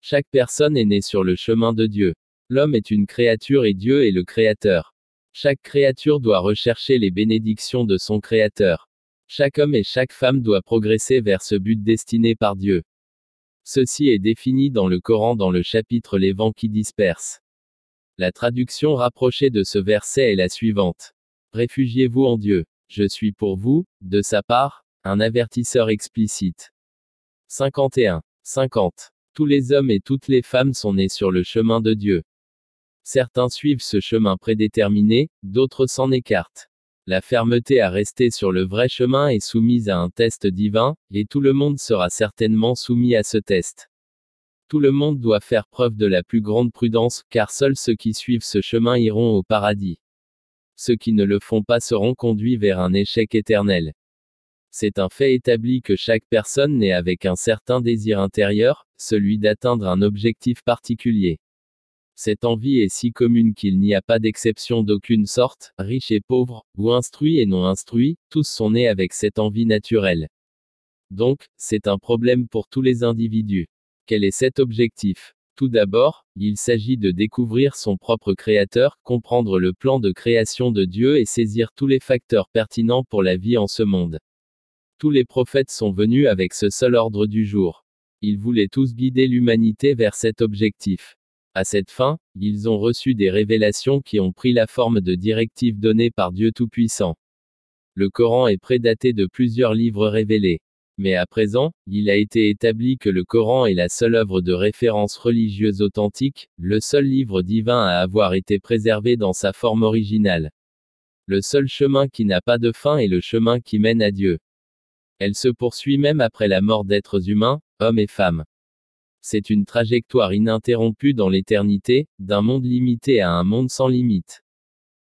Chaque personne est née sur le chemin de Dieu. L'homme est une créature et Dieu est le Créateur. Chaque créature doit rechercher les bénédictions de son Créateur. Chaque homme et chaque femme doit progresser vers ce but destiné par Dieu. Ceci est défini dans le Coran dans le chapitre Les vents qui dispersent. La traduction rapprochée de ce verset est la suivante. Réfugiez-vous en Dieu. Je suis pour vous, de sa part, un avertisseur explicite. 51. 50. Tous les hommes et toutes les femmes sont nés sur le chemin de Dieu. Certains suivent ce chemin prédéterminé, d'autres s'en écartent. La fermeté à rester sur le vrai chemin est soumise à un test divin, et tout le monde sera certainement soumis à ce test. Tout le monde doit faire preuve de la plus grande prudence, car seuls ceux qui suivent ce chemin iront au paradis. Ceux qui ne le font pas seront conduits vers un échec éternel. C'est un fait établi que chaque personne naît avec un certain désir intérieur, celui d'atteindre un objectif particulier. Cette envie est si commune qu'il n'y a pas d'exception d'aucune sorte, riche et pauvre, ou instruit et non instruit, tous sont nés avec cette envie naturelle. Donc, c'est un problème pour tous les individus. Quel est cet objectif? Tout d'abord, il s'agit de découvrir son propre créateur, comprendre le plan de création de Dieu et saisir tous les facteurs pertinents pour la vie en ce monde. Tous les prophètes sont venus avec ce seul ordre du jour. Ils voulaient tous guider l'humanité vers cet objectif. À cette fin, ils ont reçu des révélations qui ont pris la forme de directives données par Dieu Tout-Puissant. Le Coran est prédaté de plusieurs livres révélés. Mais à présent, il a été établi que le Coran est la seule œuvre de référence religieuse authentique, le seul livre divin à avoir été préservé dans sa forme originale. Le seul chemin qui n'a pas de fin est le chemin qui mène à Dieu. Elle se poursuit même après la mort d'êtres humains, hommes et femmes. C'est une trajectoire ininterrompue dans l'éternité, d'un monde limité à un monde sans limite.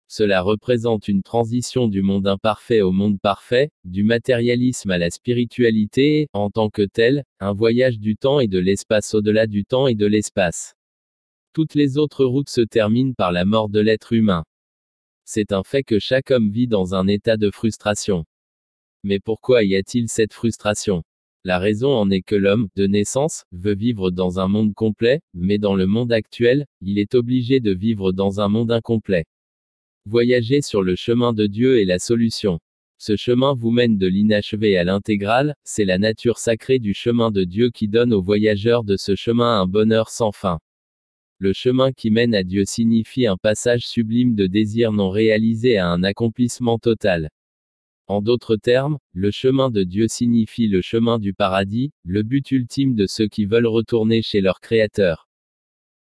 Cela représente une transition du monde imparfait au monde parfait, du matérialisme à la spiritualité et, en tant que tel, un voyage du temps et de l'espace au-delà du temps et de l'espace. Toutes les autres routes se terminent par la mort de l'être humain. C'est un fait que chaque homme vit dans un état de frustration. Mais pourquoi y a-t-il cette frustration? La raison en est que l'homme, de naissance, veut vivre dans un monde complet, mais dans le monde actuel, il est obligé de vivre dans un monde incomplet. Voyager sur le chemin de Dieu est la solution. Ce chemin vous mène de l'inachevé à l'intégral, c'est la nature sacrée du chemin de Dieu qui donne aux voyageurs de ce chemin un bonheur sans fin. Le chemin qui mène à Dieu signifie un passage sublime de désir non réalisé à un accomplissement total. En d'autres termes, le chemin de Dieu signifie le chemin du paradis, le but ultime de ceux qui veulent retourner chez leur Créateur.